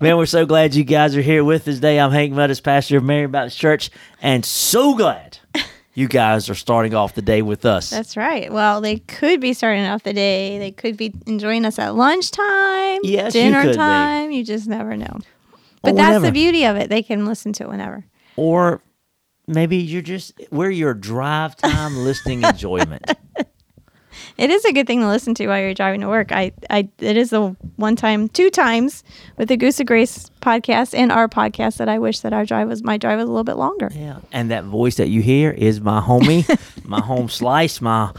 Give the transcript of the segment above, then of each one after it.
Man, we're so glad you guys are here with us today. I'm Hank Meadows, pastor of Marion Baptist Church, and so glad you guys are starting off the day with us. That's right. Well, they could be starting off the day. They could be enjoying us at lunchtime, Yes, you dinner be. time. You just never know. Or But that's whenever. the beauty of it. They can listen to it whenever. or maybe you're just we're your drive time listening enjoyment. It is a good thing to listen to while you're driving to work. I, I, it is the one time, two times with the Goose of Grace podcast and our podcast that I wish that our drive was my drive was a little bit longer. Yeah, and that voice that you hear is my homie, my home slice, my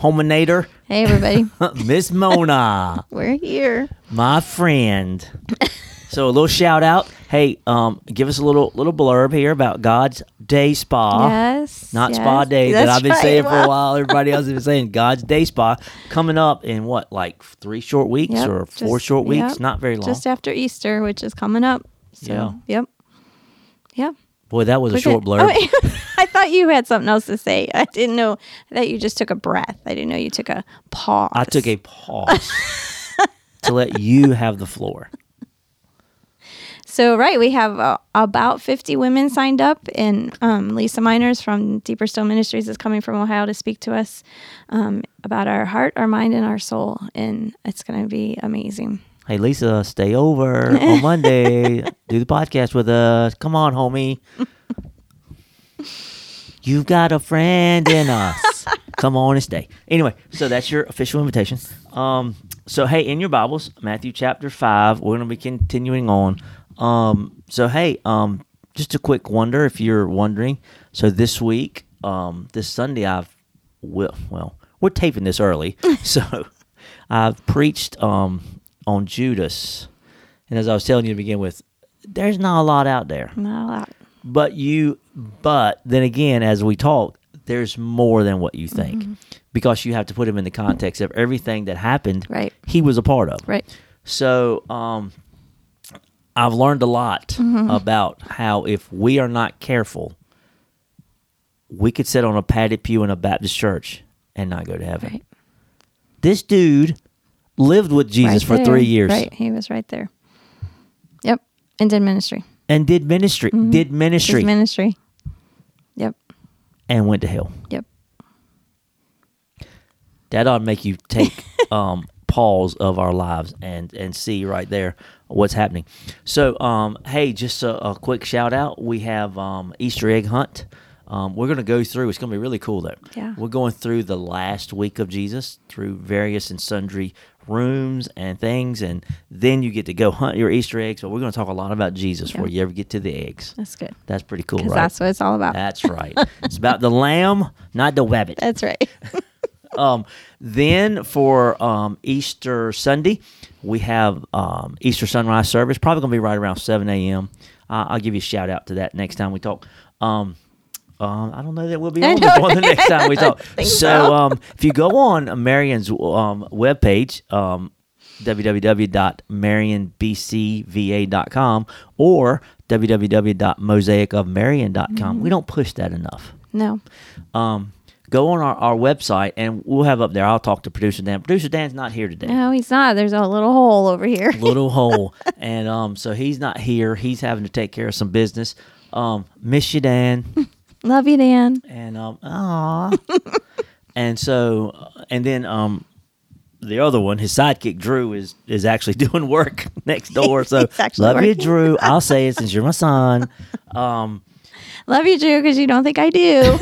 hominator, Hey, everybody, Miss Mona. we're here. my friend. So a little shout out. Hey, um, give us a little little blurb here about God's Day Spa. yes, Not yes. spa day that I've been right. saying for a while. Everybody else has been saying God's Day Spa coming up in what, like three short weeks Yep, or four just- short weeks? yep, Not very long. Just after Easter, which is coming up. So, Yeah. yep. Yep. Boy, that was a short blurb. Oh, I thought you had something else to say. I didn't know that you just took a breath. I didn't know you took a pause. I took a pause to let you have the floor. So right, we have uh, about fifty women signed up, and um, Lisa Miners from Deeper Still Ministries is coming from Ohio to speak to us um, about our heart, our mind, and our soul, and it's going to be amazing. Hey, Lisa, stay over on Monday. Do the podcast with us. Come on, homie. You've got a friend in us. Come on and stay. Anyway, so that's your official invitation. Um, so hey, in your Bibles, Matthew chapter five, we're gonna be continuing on. Um, so hey, um, just a quick wonder if you're wondering. So this week, um, this Sunday, I've well, well, we're taping this early, so I've preached um on Judas, and as I was telling you to begin with, there's not a lot out there Not a lot. but you but then again as we talk there's more than what you think Mm-hmm. because you have to put him in the context of everything that happened Right. he was a part of Right. so um i've learned a lot Mm-hmm. about how if we are not careful we could sit on a padded pew in a baptist church and not go to heaven Right. this dude lived with jesus Right for there. three years Right. He was right there. Yep. And did ministry. and did ministry did ministry His ministry. Yep. and went to hell Yep. that ought to make you take um pause of our lives and and see right there what's happening. So um hey just a, a quick shout out. We have um easter egg hunt. Um, we're going to go through. It's going to be really cool though. Yeah. we're going through the last week of jesus through various and sundry rooms and things and then you get to go hunt your easter eggs but we're going to talk a lot about jesus before you ever get to the eggs. That's good. that's pretty cool right? that's what it's all about. that's right. It's about the lamb not the rabbit. That's right. um, then for um, Easter Sunday, we have um, Easter sunrise service. Probably gonna be right around seven a.m. Uh, I'll give you a shout out to that next time we talk. Um, uh, I don't know that we'll be on the next time we talk. So, so. um, if you go on Marion's um, webpage, um, www.marionbcva.com or www.mosaicofmarion.com, Mm-hmm. we don't push that enough No. um, go on our, our website and we'll have up there. I'll talk to producer Dan. Producer Dan's not here today. No, he's not. There's a little hole over here. Little hole, and um, so he's not here. He's having to take care of some business. Um, miss you, Dan, Love you, Dan. and um, ah, and so, uh, and then um, the other one, his sidekick Drew, is is actually doing work next door. So love you. Drew. I'll say it since you're my son. Um, Love you, Drew, because you don't think I do.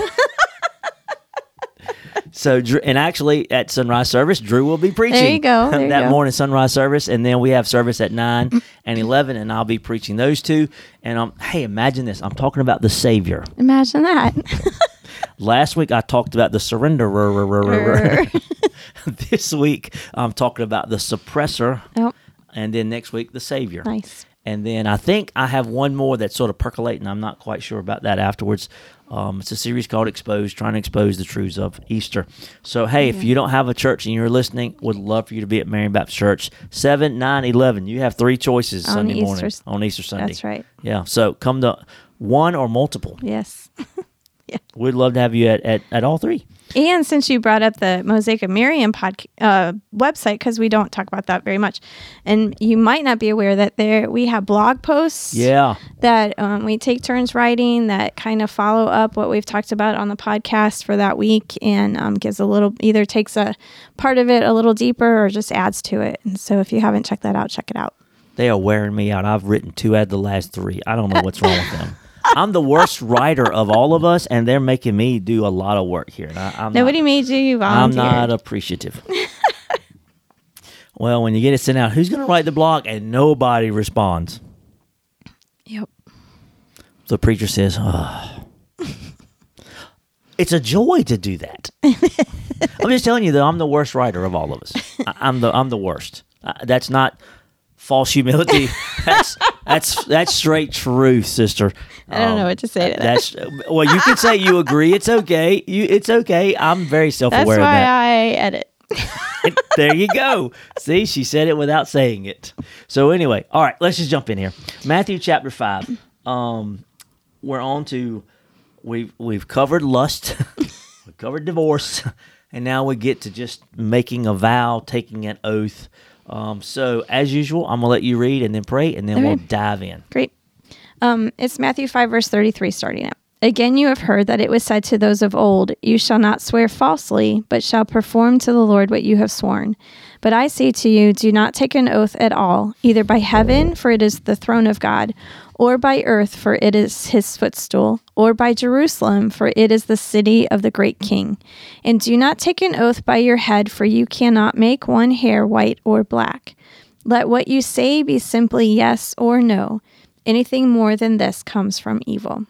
So, and actually at sunrise service, Drew will be preaching. There you go, there you that go. morning sunrise service, and then we have service at nine and eleven, and I'll be preaching those two. And um, hey, imagine this: I'm talking about the Savior. Imagine that. Last week I talked about the surrenderer. this week I'm talking about the suppressor, oh, and then next week the Savior. nice. And then I think I have one more that's sort of percolating. I'm not quite sure about that afterwards. Um, it's a series called Exposed, trying to expose the truths of Easter. So, hey, if you don't have a church and you're listening, would love for you to be at Marion Baptist Church, 7, 9, 11. You have three choices On Sunday Easter morning on Easter Sunday. That's right. Yeah. So come to one or multiple. Yes. We'd love to have you at, at, at all three. And since you brought up the Mosaic of Marion pod, uh, website, because we don't talk about that very much, and you might not be aware that there we have blog posts Yeah. that um, we take turns writing that kind of follow up what we've talked about on the podcast for that week and um, gives a little either takes a part of it a little deeper or just adds to it. And so if you haven't checked that out, check it out. They are wearing me out. I've written two out of the last three. I don't know what's wrong with them. I'm the worst writer of all of us, and they're making me do a lot of work here. I, I'm Nobody not, made you. You I'm not appreciative. well, when you get it sent out, who's going to write the blog? And nobody responds. Yep. The preacher says, oh. "It's a joy to do that." I'm just telling you that I'm the worst writer of all of us. I, I'm the I'm the worst. Uh, that's not false humility. That's that's that's straight truth, sister. I don't know Um, what to say to that. That's well, you can say you agree. It's okay. You it's okay. I'm very self That's aware why of that. I edit. there you go. See, she said it without saying it. So anyway, all right, let's just jump in here. Matthew chapter five. Um, we're on to we've we've covered lust, we covered divorce, and now we get to just making a vow, taking an oath. Um, so as usual, I'm gonna let you read and then pray, and then All we'll dive in. Great. Um, it's Matthew 5, verse 33, starting out. Again, you have heard that it was said to those of old, You shall not swear falsely, but shall perform to the Lord what you have sworn. But I say to you, do not take an oath at all, either by heaven, for it is the throne of God, or by earth, for it is his footstool, or by Jerusalem, for it is the city of the great king. And do not take an oath by your head, for you cannot make one hair white or black. Let what you say be simply yes or no. Anything more than this comes from evil.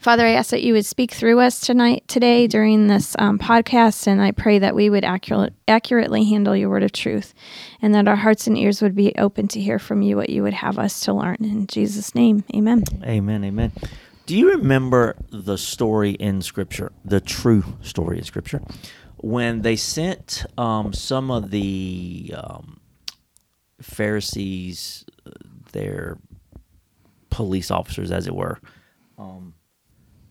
Father, I ask that you would speak through us tonight, today, during this um, podcast, and I pray that we would accurate, accurately handle your word of truth, and that our hearts and ears would be open to hear from you what you would have us to learn. In Jesus' name, Amen. Amen. Amen. Do you remember the story in Scripture, the true story in Scripture, when they sent um, some of the um, Pharisees, uh, their police officers, as it were, um,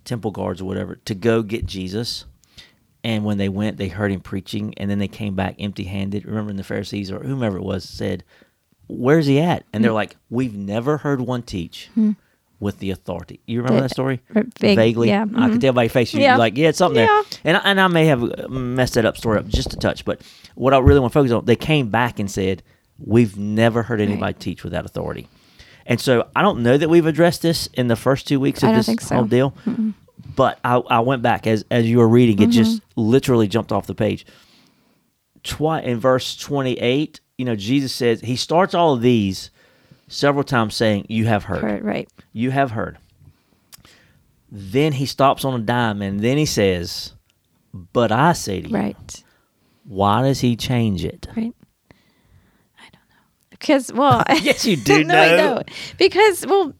temple guards or whatever, to go get Jesus? And when they went, they heard him preaching, and then they came back empty handed. Remember, the Pharisees or whomever it was said, Where's he at? And they're like, We've never heard one teach with the authority. You remember that story? vague- Vaguely? yeah, I could mhm. tell by your face. You're Yeah. like, Yeah, it's something Yeah. there. And, I- and I may have uh, messed that up story up just a touch, but what I really want to focus on, they came back and said, We've never heard anybody teach without authority. And so I don't know that we've addressed this in the first two weeks of this so. whole deal. But I, I went back as as you were reading, it just Mm-hmm. literally jumped off the page. Twi- in verse twenty eight, you know, Jesus says he starts all of these several times saying, "You have heard, Right, right. you have heard." Then he stops on a dime, and then he says, "But I say to you." Right. Why does he change it? Right. Know. Because, well, Yes, you do no, know. don't. Because, well,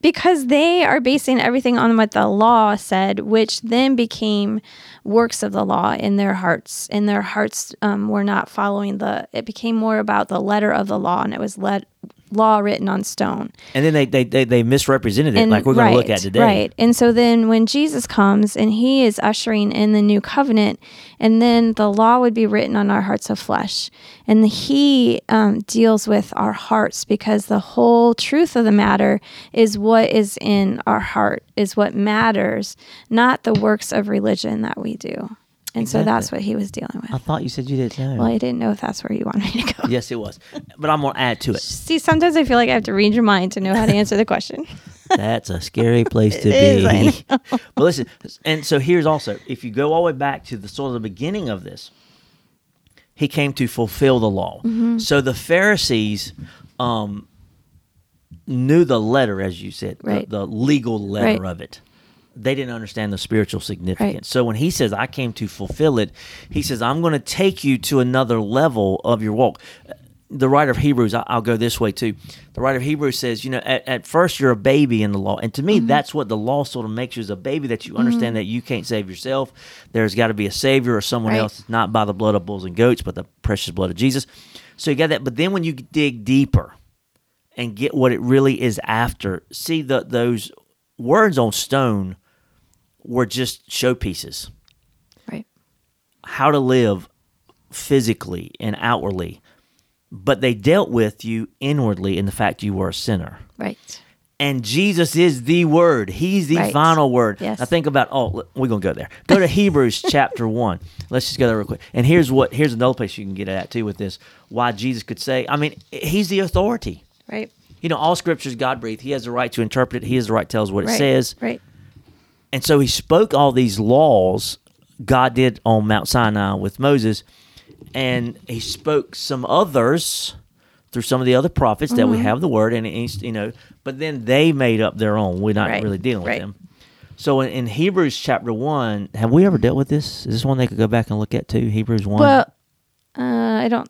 because they are basing everything on what the law said, which then became works of the law in their hearts. And their hearts um, were not following the. It became more about the letter of the law, and it was let law written on stone. And then they they they, they misrepresented it, like we're going to look at today. Right. And so then when Jesus comes and he is ushering in the new covenant, and then the law would be written on our hearts of flesh. And he um, deals with our hearts because the whole truth of the matter is what is in our heart, is what matters, not the works of religion that we do. And so that's what he was dealing with. I thought you said you didn't know. Well, I didn't know if that's where you wanted me to go. yes, it was, but I'm going to add to it. See, sometimes I feel like I have to read your mind to know how to answer the question. That's a scary place to It is, I be. but listen, and so here's also if you go all the way back to the sort of the beginning of this, he came to fulfill the law. Mm-hmm. So the Pharisees um, knew the letter, as you said, the- the, legal letter Right. of it. They didn't understand the spiritual significance. Right. So when he says, "I came to fulfill it," he says, "I'm going to take you to another level of your walk." the writer of Hebrews, I'll go this way too. The writer of Hebrews says, you know, at, at first you're a baby in the law. And to me, Mm-hmm. that's what the law sort of makes you as a baby that you understand that you can't save yourself. There's got to be a savior or someone Right. else, not by the blood of bulls and goats, but the precious blood of Jesus. So you got that. But then when you dig deeper and get what it really is after, see the, those words on stone were just showpieces Right. how to live physically and outwardly, but they dealt with you inwardly in the fact you were a sinner. Right. And Jesus is the word. He's the Right. final word. Yes. Now think about oh, we're gonna go there. Go to Hebrews chapter one. Let's just go there real quick. And here's what here's another place you can get at too with this. Why Jesus could say, I mean, he's the authority. Right. You know, all scriptures God breathed. He has the right to interpret it. He has the right to tell us what it Right. says. Right. And so he spoke all these laws God did on Mount Sinai with Moses, and he spoke some others through some of the other prophets that Mm-hmm. we have the word, and it's, you know, but then they made up their own. We're not Right, really dealing right. with them. So in, in Hebrews chapter one, have we ever dealt with this? Is this one they could go back and look at too? Hebrews one. Well, uh, I don't.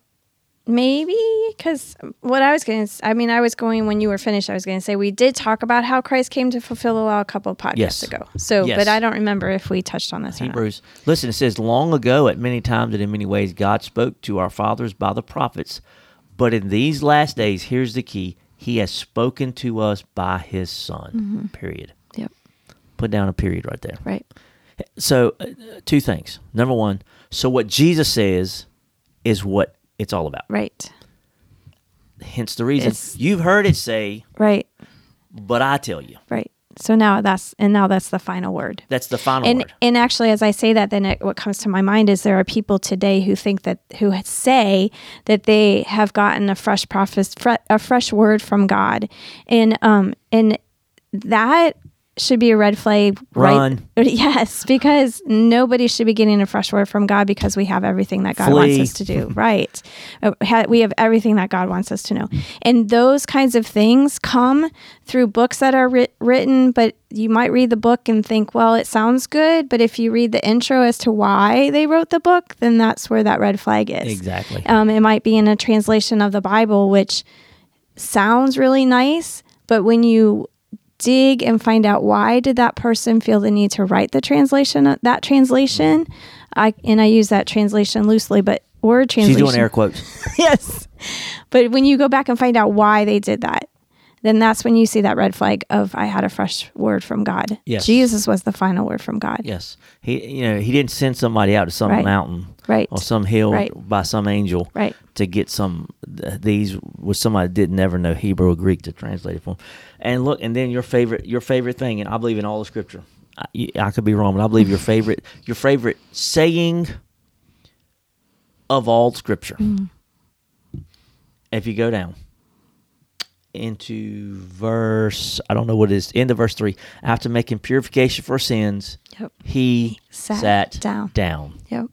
Maybe because what I was going to, I mean, I was going when you were finished. I was going to say we did talk about how Christ came to fulfill the law a couple of podcasts Yes. ago. So, Yes. but I don't remember if we touched on this. or not. Hebrews. Listen, it says, Long ago, at many times and in many ways, God spoke to our fathers by the prophets. But in these last days, here's the key He has spoken to us by His Son. Period. Yep. Put down a period right there. Right. So, uh, two things. Number one, so what Jesus says is what it's all about. Right. Hence the reason. It's- You've heard it say, Right. but I tell you. Right. So now that's and now that's the final word. That's the final and word. and actually, as I say that, then it, what comes to my mind is there are people today who think that who say that they have gotten a fresh prophet, a fresh word from God, and um and that should be a red flag. Run. Right? Yes, because nobody should be getting a fresh word from God because we have everything that God Flee. wants us to do. Right. Uh, We have everything that God wants us to know. And those kinds of things come through books that are writ- written, but you might read the book and think, well, it sounds good. But if you read the intro as to why they wrote the book, then that's where that red flag is. Exactly. Um, it might be in a translation of the Bible, which sounds really nice, but when you dig and find out why did that person feel the need to write the translation uh, that translation. I and i use that translation loosely but word translation She's doing air quotes. yes. But when you go back and find out why they did that then that's when you see that red flag of i had a fresh word from god Yes. jesus was the final word from god Yes. He you know, he didn't send somebody out to some Right. mountain right or some hill Right. by some angel right to get some these was somebody that didn't never know Hebrew or Greek to translate it for. And look, and then your favorite your favorite thing, and I believe in all the scripture. I, I could be wrong, but I believe your favorite your favorite saying of all scripture. Mm. If you go down into verse, I don't know what it is, into verse three. After making purification for sins, yep he Sat sat, down. down. yep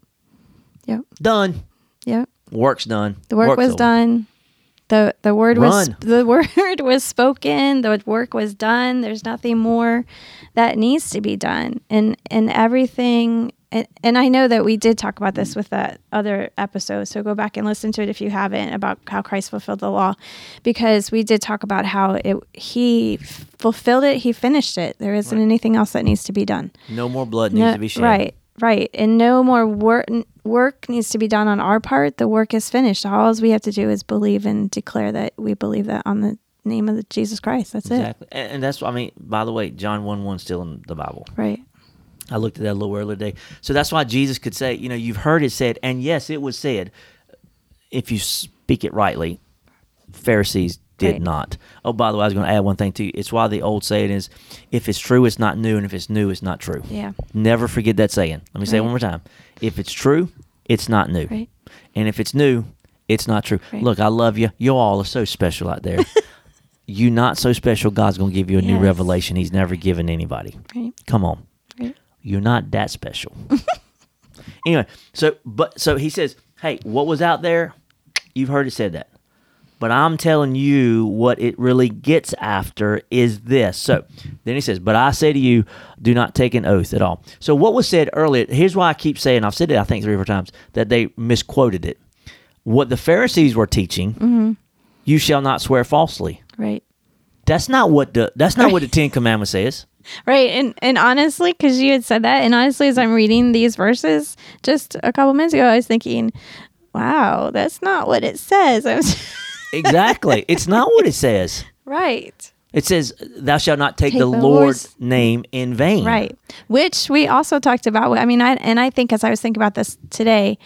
yep Done. yep Work's done. The work Work's was over. done. The the word was the word was spoken. The work was done. There's nothing more that needs to be done. And and everything and, and I know that we did talk about this with that other episode. So go back and listen to it if you haven't about how Christ fulfilled the law because we did talk about how it he fulfilled it, he finished it. There isn't anything else that needs to be done. No more blood needs No- to be shed. Right, right. And no more work work needs to be done on our part. The work is finished. All we have to do is believe and declare that we believe that on the name of the Jesus Christ. That's it. Exactly. And, that's what I mean, by the way, John 1 1 still in the Bible. Right. I looked at that a little earlier today. So that's why Jesus could say, you know, you've heard it said, and yes, it was said, if you speak it rightly, Pharisees did Right. not. Oh, by the way, I was going to add one thing too. It's why the old saying is, if it's true, it's not new, and if it's new, it's not true. Yeah. Never forget that saying. Let me say it one more time. If it's true, it's not new. Right. And if it's new, it's not true. Right. Look, I love you. You all are so special out there. you not so special. God's going to give you a new revelation He's never given anybody. Come on. Right. You're not that special. anyway, so but so he says, "Hey, what was out there? You've heard it said that." But I'm telling you what it really gets after is this. So then he says, But I say to you, do not take an oath at all. So what was said earlier, here's why I keep saying, I've said it I think three or four times, that they misquoted it. what the Pharisees were teaching, Mm-hmm. you shall not swear falsely. Right. That's not what the that's not what the Ten Commandments says. Right. And and honestly, because you had said that, and honestly, as I'm reading these verses just a couple minutes ago, I was thinking, wow, that's not what it says. Exactly. it's not what it says. right. It says, "Thou shalt not take, Take the, the Lord's, Lord's- name in vain." Right. Which we also talked about. I mean, I and I think as I was thinking about this today,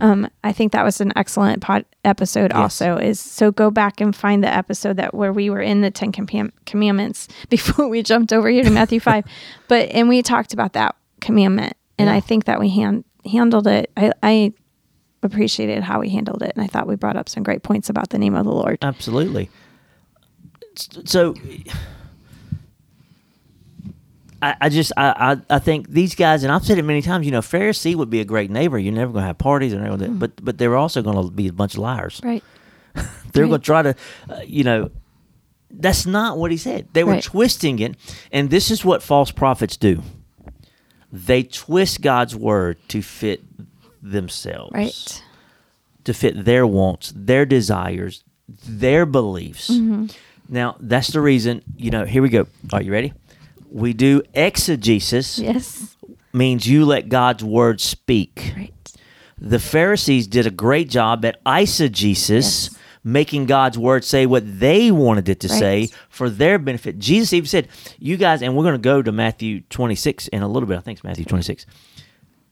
um, I think that was an excellent pod episode. Also, is so go back and find the episode that where we were in the Ten Command- Commandments before we jumped over here to Matthew five, but and we talked about that commandment, and I think that we hand, handled it. I, I appreciated how we handled it, and I thought we brought up some great points about the name of the Lord. Absolutely. So, I, I just I, I I think these guys, and I've said it many times. You know, Pharisee would be a great neighbor. You're never going to have parties, or everything, but but they're also going to be a bunch of liars. Right. They're Right. going to try to, uh, you know, that's not what he said. They were Right. twisting it, and this is what false prophets do. They twist God's word to fit themselves Right. to fit their wants, their desires, their beliefs. Mm-hmm. Now, that's the reason, you know, here we go. Are you ready? We do exegesis, Yes. means you let God's word speak. Right. The Pharisees did a great job at eisegesis, Yes. making God's word say what they wanted it to say for their benefit. Jesus even said, You guys, and we're going to go to Matthew 26 in a little bit. I think it's Matthew 26.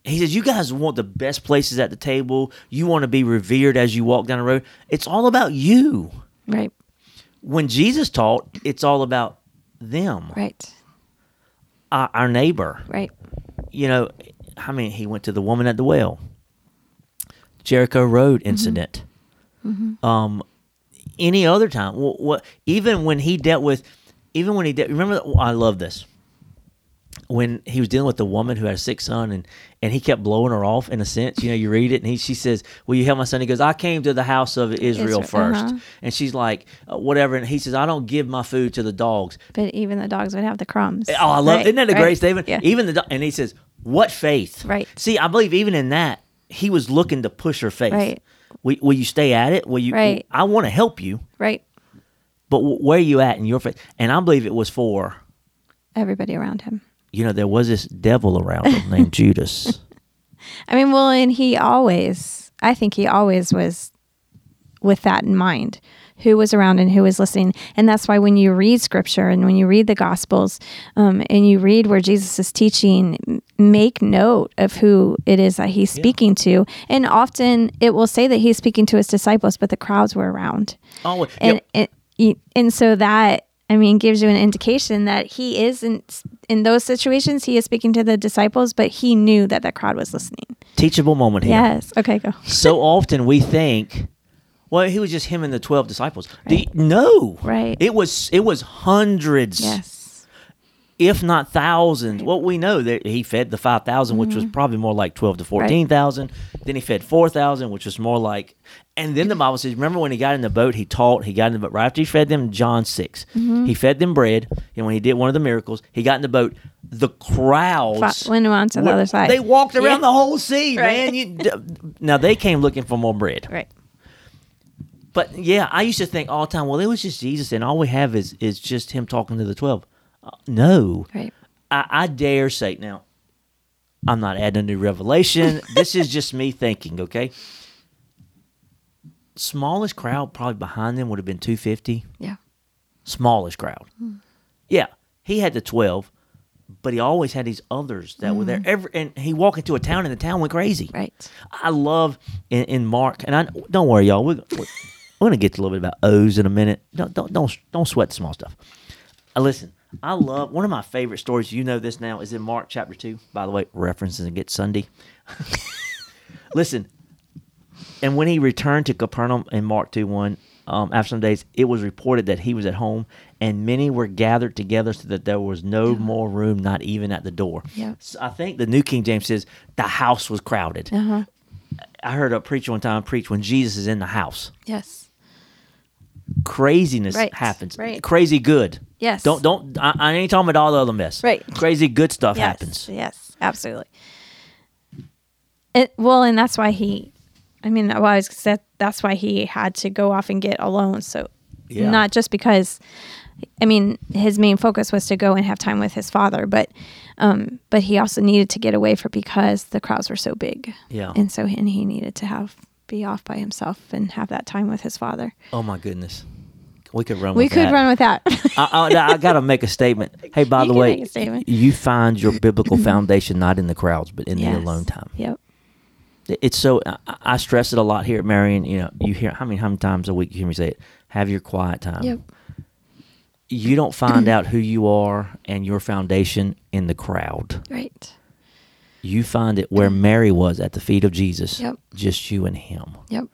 He says, You guys want the best places at the table. You want to be revered as you walk down the road. It's all about you. Right. When Jesus taught, it's all about them, Right. Our, our neighbor. Right. you know, I mean, he went to the woman at the well, Jericho Road Mm-hmm. incident. Um, any other time, what, what? Even when he dealt with, even when he dealt, remember, I love this. When he was dealing with the woman who had a sick son, and and he kept blowing her off in a sense, you know, you read it, and he she says, "Will you help my son?" He goes, "I came to the house of Israel Israel, first. uh-huh. and she's like, uh, "Whatever," and he says, "I don't give my food to the dogs." But even the dogs would have the crumbs. Oh, I love. Right, Isn't that a right. great statement? Yeah. Even the do- and he says, "What faith?" Right. See, I believe even in that he was looking to push her faith. Right. Will, will you stay at it? Will you? Right. I want to help you, right. but w- where are you at in your faith? And I believe it was for Everybody around him. You know there was this devil around him named Judas. I mean, well, and he always, I think he always was with that in mind who was around and who was listening. And that's why when you read scripture and when you read the gospels um, and you read where Jesus is teaching, make note of who it is that he's speaking to. And often it will say that he's speaking to his disciples, but the crowds were around. oh, and yeah, and, and so that I mean gives you an indication that he is in those situations he is speaking to the disciples, but he knew that the crowd was listening. teachable moment here. Yes. Okay. Go. So often we think. Well, he was just him and the twelve disciples. Do you- no, Right. It was it was hundreds. Yes. If not thousands. What we know that he fed the 5,000, which Mm-hmm. was probably more like twelve to fourteen thousand. Then he fed four thousand, which was more like. And then the Bible says, remember when he got in the boat, he taught. He got in the boat right after he fed them. John 6 Mm-hmm. He fed them bread, and when he did one of the miracles, he got in the boat. The crowds went on to the other side. They walked around Yeah. the whole sea, Right. man. You, now they came looking for more bread. Right. But yeah, I used to think all the time, well, it was just Jesus, and all we have is is just him talking to the twelve. No, Right. I, I dare say now, I'm not adding a new revelation. this is just me thinking, okay? Smallest crowd probably behind them would have been 250. Yeah. Smallest crowd. Hmm. Yeah, he had the 12, but he always had these others that were there. Hmm. Every and he walked into a town and the town went crazy. Right. I love in, in Mark, and I don't worry, y'all. We're, we're, we're gonna get to a little bit about O's in a minute. Don't don't don't don't sweat the small stuff. Uh, listen, I love one of my favorite stories. You know this now is in Mark chapter two. By the way, references and get Sunday. listen, and when he returned to Capernaum in Mark two one. Um, after some days, it was reported that he was at home, and many were gathered together so that there was no more room, not even at the door. Yeah. So I think the New King James says the house was crowded. Uh huh. I heard a preacher one time preach when Jesus is in the house. Yes. Craziness Right, happens. right. Crazy good. Yes. Don't don't. I, I ain't talking about all the other mess. Right. Crazy good stuff Yes. happens. Yes. Absolutely. It well, and that's why he. I mean, well, I was that that's why he had to go off and get alone. So Yeah. not just because I mean, his main focus was to go and have time with his father, but um but he also needed to get away for because the crowds were so big. Yeah. And so and he needed to have be off by himself and have that time with his father. Oh my goodness. We could run. we with could that. run with that. I, I, I got to make a statement. Hey, by You the way, make a statement. you find your biblical foundation not in the crowds, but in the alone time. Yep. It's so I, I stress it a lot here at Marion. You know, you hear how many how many times a week you hear me say it? Have your quiet time. Yep. You don't find out who you are and your foundation in the crowd. Right. You find it where Mary was at the feet of Jesus. Yep. Just you and him. Yep.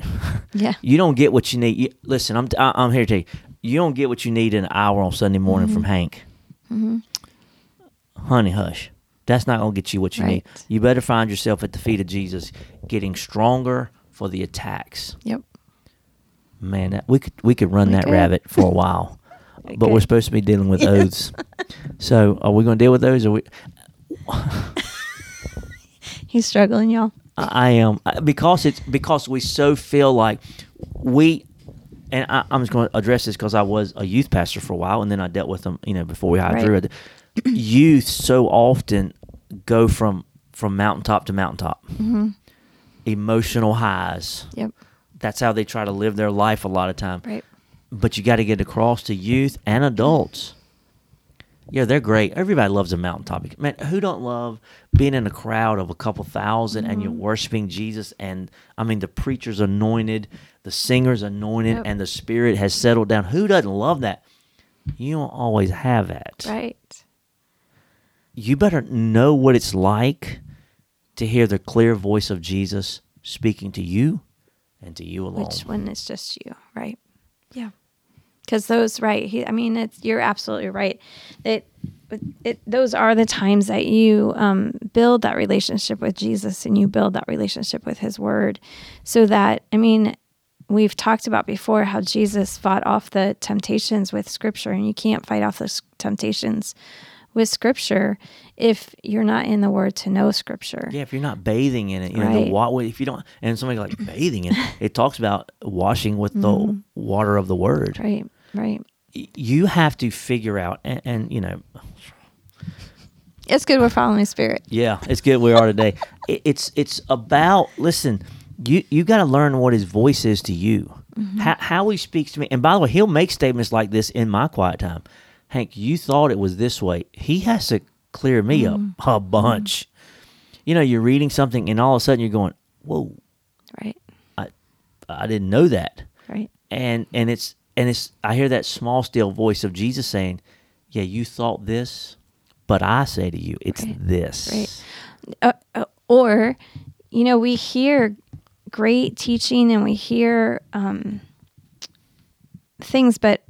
yeah. You don't get what you need. You, listen, I'm I, I'm here to tell you. You don't get what you need in an hour on Sunday morning from mm-hmm. Hank. Mm-hmm. Honey, hush. That's not gonna get you what you need. You better find yourself at the feet of Jesus, getting stronger for the attacks. Yep. Man, that, we could we could run We that could. rabbit for a while, We but we're supposed to be dealing with oaths. So, are we going to deal with those? Or we? He's struggling, y'all. I I am because it's because we so feel like we, and I, I'm just going to address this because I was a youth pastor for a while, and then I dealt with them, you know, before we hired Right. Drew. Youth so often go from from mountaintop to mountaintop, Mm-hmm. emotional highs. Yep. That's how they try to live their life a lot of time. Right. But you got to get across to youth and adults. Yeah, they're great. Everybody loves a mountaintop. Man, who don't love being in a crowd of a couple 1000 and Mm-hmm. you're worshiping Jesus? And I mean, the preacher's anointed, the singer's anointed, Yep. and the spirit has settled down. Who doesn't love that? You don't always have that. Right. You better know what it's like to hear the clear voice of Jesus speaking to you and to you alone. Which when it's just you, right? Because those, right? He, I mean, it's you're absolutely right. It, it, those are the times that you um, build that relationship with Jesus and you build that relationship with His Word, so that I mean, we've talked about before how Jesus fought off the temptations with Scripture, and you can't fight off those temptations with Scripture if you're not in the Word to know Scripture. Yeah, if you're not bathing in it, you know, the Right. wa- if you don't, and somebody like bathing in it, it talks about washing with the water of the word. Mm-hmm. Right. Right. You have to figure out, and, and you know, It's good we're following the Spirit. yeah, it's good we are today. It, it's it's about listen. You you got to learn what his voice is to you, Mm-hmm. how how he speaks to me. And by the way, he'll make statements like this in my quiet time. Hank, you thought it was this way. He has to clear me Mm-hmm. up a bunch. You know, you're reading something, and all of a sudden you're going, "Whoa, Right. I I didn't know that." Right. and and it's and it's I hear that small still voice of Jesus saying, "Yeah, you thought this, but I say to you, it's Right. this." Right. uh, uh, or you know we hear great teaching and we hear um, things but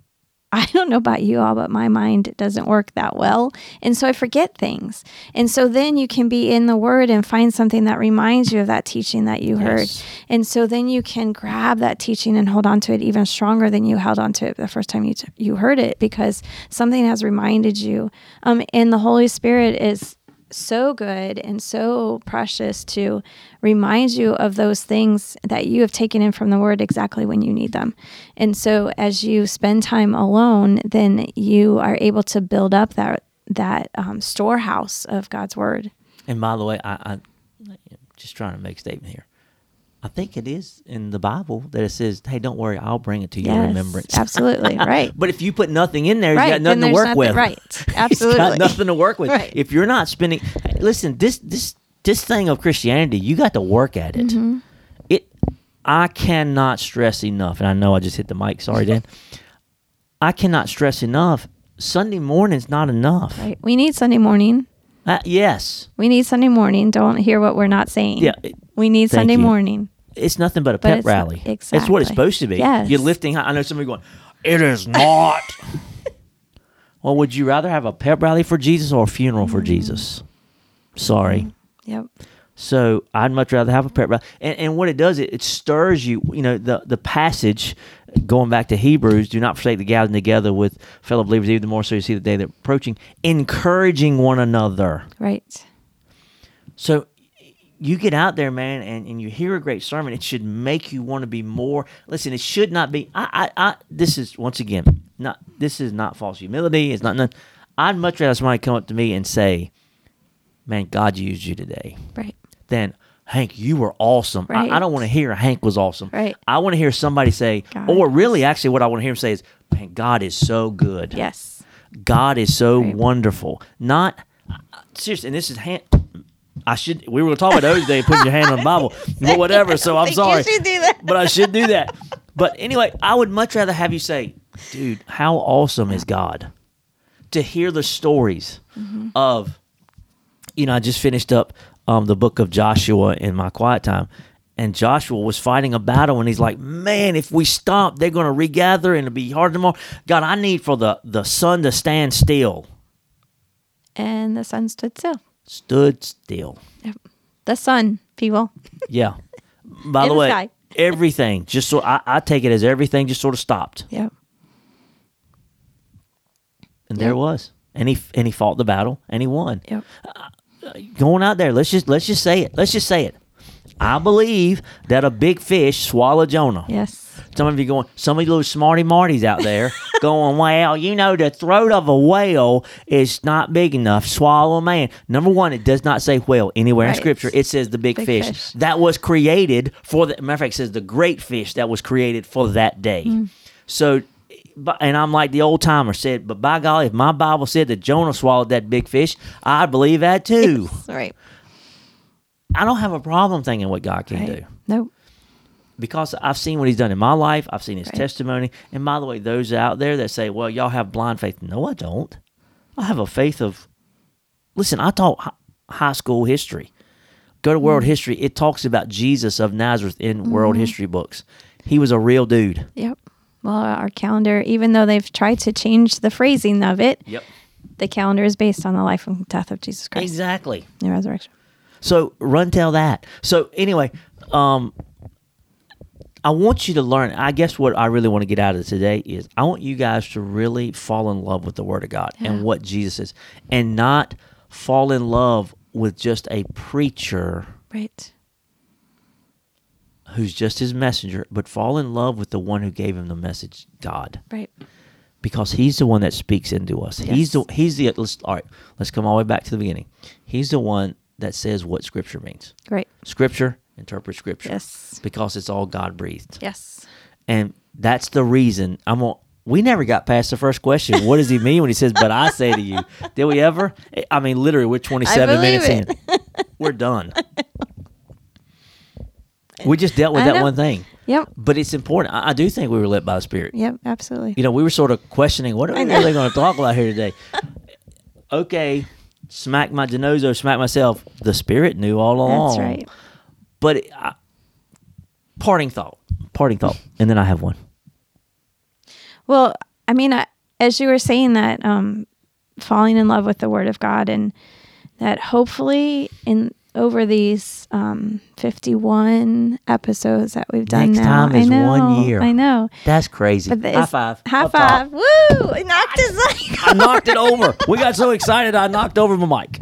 i don't know about you all but my mind doesn't work that well. And so i forget things. And so then you can be in the word and find something that reminds you of that teaching that you heard. Yes. and so then you can grab that teaching and hold on to it even stronger than you held on to it the first time you, t- you heard it because something has reminded you. Um, and the holy spirit is so good and so precious to remind you of those things that you have taken in from the word exactly when you need them. And so as you spend time alone, then you are able to build up that that um, storehouse of God's word. And by the way, I, i'm just trying to make a statement here. I think it is in the Bible that it says, "Hey, don't worry, I'll bring it to your Yes, remembrance." absolutely, right. but if you put nothing in there, you got nothing to work nothing- with. right, absolutely. got nothing to work with. Right. If you're not spending, listen, this this this thing of Christianity, you got to work at it. Mm-hmm. It, I cannot stress enough, and I know I just hit the mic. Sorry, Dan. I cannot stress enough. Sunday morning's not enough. Right. We need Sunday morning. Uh, yes, We need Sunday morning. Don't hear what we're not saying. Yeah, We need thank Sunday you. morning. It's nothing but a But pep rally. It's what it's supposed to be. Yes. You're lifting. high- I know somebody going, "It is not." well, would you rather have a pep rally for Jesus or a funeral Mm. for Jesus? Sorry. Yep. So I'd much rather have a pep rally. And, and what it does, it, it stirs you. You know, the, the passage, going back to Hebrews, do not forsake the gathering together with fellow believers, even more so you see the day that approaching, encouraging one another. Right. So you get out there, man, and, and you hear a great sermon, it should make you want to be more. Listen, it should not be. I, I, I this is once again not. This is not false humility. It's not. None, I'd much rather somebody come up to me and say, "Man, God used you today," Right. Then Hank, you were awesome. I, I don't want to hear Hank was awesome. Right. I want to hear somebody say, God. or really, actually, what I want to hear him say is, "Man, God is so good." Yes. God is so Right. wonderful. Not uh, seriously, and this is hand. I should. We were talking about those days, putting your hand on the Bible, but whatever. So I'm sorry, should do that. but I should do that. But anyway, I would much rather have you say, "Dude, how awesome is God?" To hear the stories Mm-hmm. of, you know, I just finished up um, the book of Joshua in my quiet time. And Joshua was fighting a battle, and he's like, "Man, if we stop, they're going to regather, and it'll be hard tomorrow." God, I need for the the sun to stand still. And the sun stood still. Stood still. The sun, people. Yeah. By the the way, everything just so I, I take it as everything just sort of stopped, Yeah. and there Yep. it was. And he and he fought the battle, and he won. Yep. Uh, uh, going out there. Let's just let's just say it. Let's just say it. I believe that a big fish swallowed Jonah. Yes. Some of you going, some of you little smarty marties out there going, well, you know, the throat of a whale is not big enough. Swallow a man. Number one, it does not say whale anywhere in Scripture. It says the big, Big fish. fish. that was created for the matter of fact. It says the great fish that was created for that day. Mm. So. And I'm like the old timer said, but by golly, if my Bible said that Jonah swallowed that big fish, I believe that too. Right. I don't have a problem thinking what God can do Right. Nope. because I've seen what He's done in my life. I've seen His Right. testimony. And by the way, those out there that say, "Well, y'all have blind faith," no, I don't. I have a faith of. Listen, I taught high school history. Go to Mm. world history. It talks about Jesus of Nazareth in world Mm-hmm. history books. He was a real dude. Yep. Well, our calendar, even though they've tried to change the phrasing of it, Yep. the calendar is based on the life and death of Jesus Christ Exactly. The resurrection. So run tell that. So anyway, um, I want you to learn. I guess what I really want to get out of today is I want you guys to really fall in love with the Word of God and what Jesus is, and not fall in love with just a preacher Right. who's just his messenger, but fall in love with the one who gave him the message, God, Right. because He's the one that speaks into us. He's the He's the let's all right. Let's come all the way back to the beginning. He's the one that says what Scripture means. Great. Scripture, interpret Scripture. Yes. Because it's all God breathed. Yes. And that's the reason I'm on. We never got past the first question. What does he mean when he says, but I say to you? Did we ever? I mean, literally, we're 27 minutes it. in. We're done. We just dealt with I that know. one thing. Yep. But it's important. I, I do think we were led by the Spirit. Yep. Absolutely. You know, we were sort of questioning what are we really going to talk about here today? Okay, smack my genozo, smack myself. The Spirit knew all along. That's right. But it, I, parting thought, parting thought, and then I have one. Well, I mean, I, as you were saying that, um, falling in love with the Word of God, and that hopefully in over these um, fifty-one episodes that we've done Next now, time is I know, one year. I know. That's crazy. But High five. High Up top. five! Woo! It knocked his I knocked it over. We got so excited, I knocked over my mic.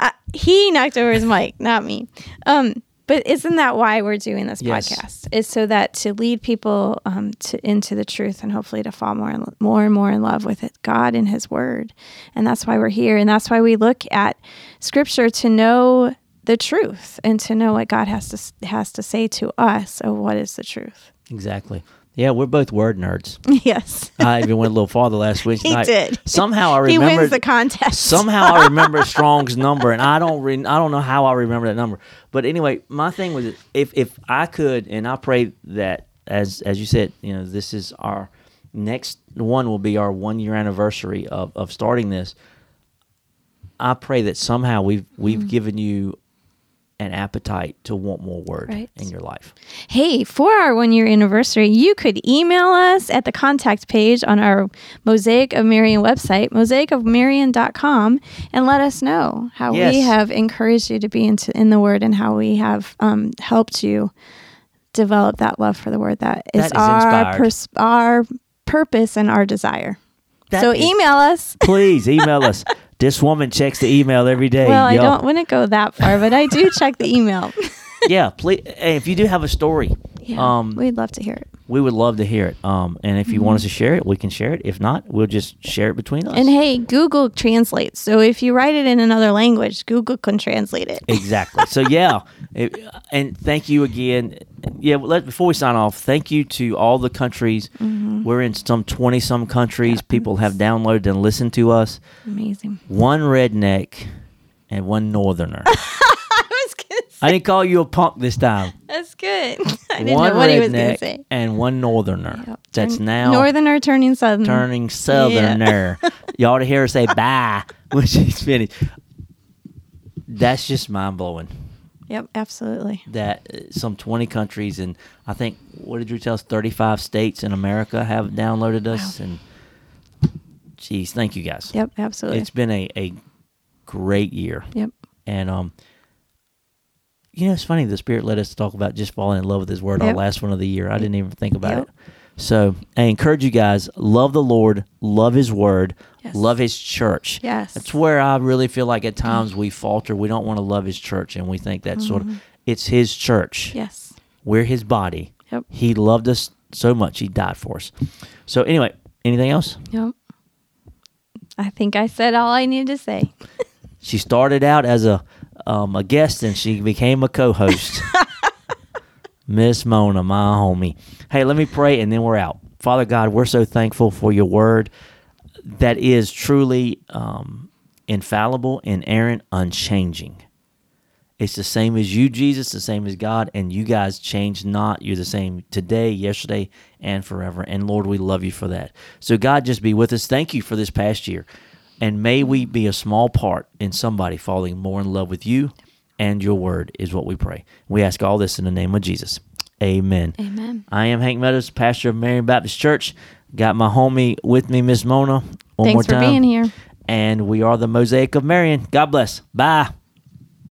I, he knocked over his mic, not me. Um, but isn't that why we're doing this Yes. podcast? Is so that to lead people um, to into the truth and hopefully to fall more and more and more in love with it, God and His Word, and that's why we're here, and that's why we look at Scripture to know the truth and to know what God has to has to say to us of what is the truth. Exactly. Yeah, we're both word nerds. yes, I even went a little farther last week. he I- did. Somehow I remember. he wins the contest. somehow I remember Strong's number, and I don't. Re- I don't know how I remember that number. But anyway, my thing was if if I could, and I pray that as as you said, you know, this is our next one will be our one year anniversary of of starting this. I pray that somehow we've we've Mm-hmm. given you an appetite to want more word Right. in your life. Hey, for our one year anniversary, you could email us at the contact page on our Mosaic of Marion website, mosaicofmarion.com, and let us know how we have encouraged you to be into, in the Word and how we have um, helped you develop that love for the Word. That is, That is our, pers- our purpose and our desire. That so is- email us. please email us This woman checks the email every day. Well, I don't wouldn't go that far, but I do check the email. yeah, please. Hey, if you do have a story, yeah, um, we'd love to hear it. we would love to hear it. Um, and if you want us to share it, we can share it. If not, we'll just share it between us. And hey, Google translates. So if you write it in another language, Google can translate it. Exactly. So yeah, it, and thank you again. Yeah, let, before we sign off, thank you to all the countries. We're in some twenty some countries. People have downloaded and listened to us. Amazing. One redneck and one northerner. I was gonna say I didn't call you a punk this time. that's good. I didn't one know what he was gonna say. and one northerner. Yep. That's now northerner turning southern. turning southerner. you ought to hear her say bye when she's finished. That's just mind blowing. Yep, absolutely. that uh, some 20 countries and I think what did you tell us 35 states in America have downloaded us and geez thank you guys Yep, absolutely. it's been a, a great year yep. and um you know it's funny the spirit led us to talk about just falling in love with his word our last one of the year I didn't even think about Yep. it so I encourage you guys love the Lord love his word Yes. love his church Yes. that's where I really feel like at times we falter we don't want to love his church and we think that sort of mm-hmm. it's his church Yes. we're his body. Yep. He loved us so much, he died for us. So, anyway, anything else? Yep. I think I said all I needed to say. She started out as a um, a guest and she became a co host. Miss Mona, my homie. Hey, let me pray and then we're out. Father God, we're so thankful for your word that is truly um, infallible, inerrant, unchanging. It's the same as you, Jesus, the same as God, and you guys change not. You're the same today, yesterday, and forever. And Lord, we love you for that. So, God, just be with us. Thank you for this past year. And may we be a small part in somebody falling more in love with you and your word, is what we pray. We ask all this in the name of Jesus. Amen. Amen. I am Hank Meadows, pastor of Marion Baptist Church. Got my homie with me, Miss Mona. One Thanks more for time. being here. And we are the Mosaic of Marion. God bless. Bye.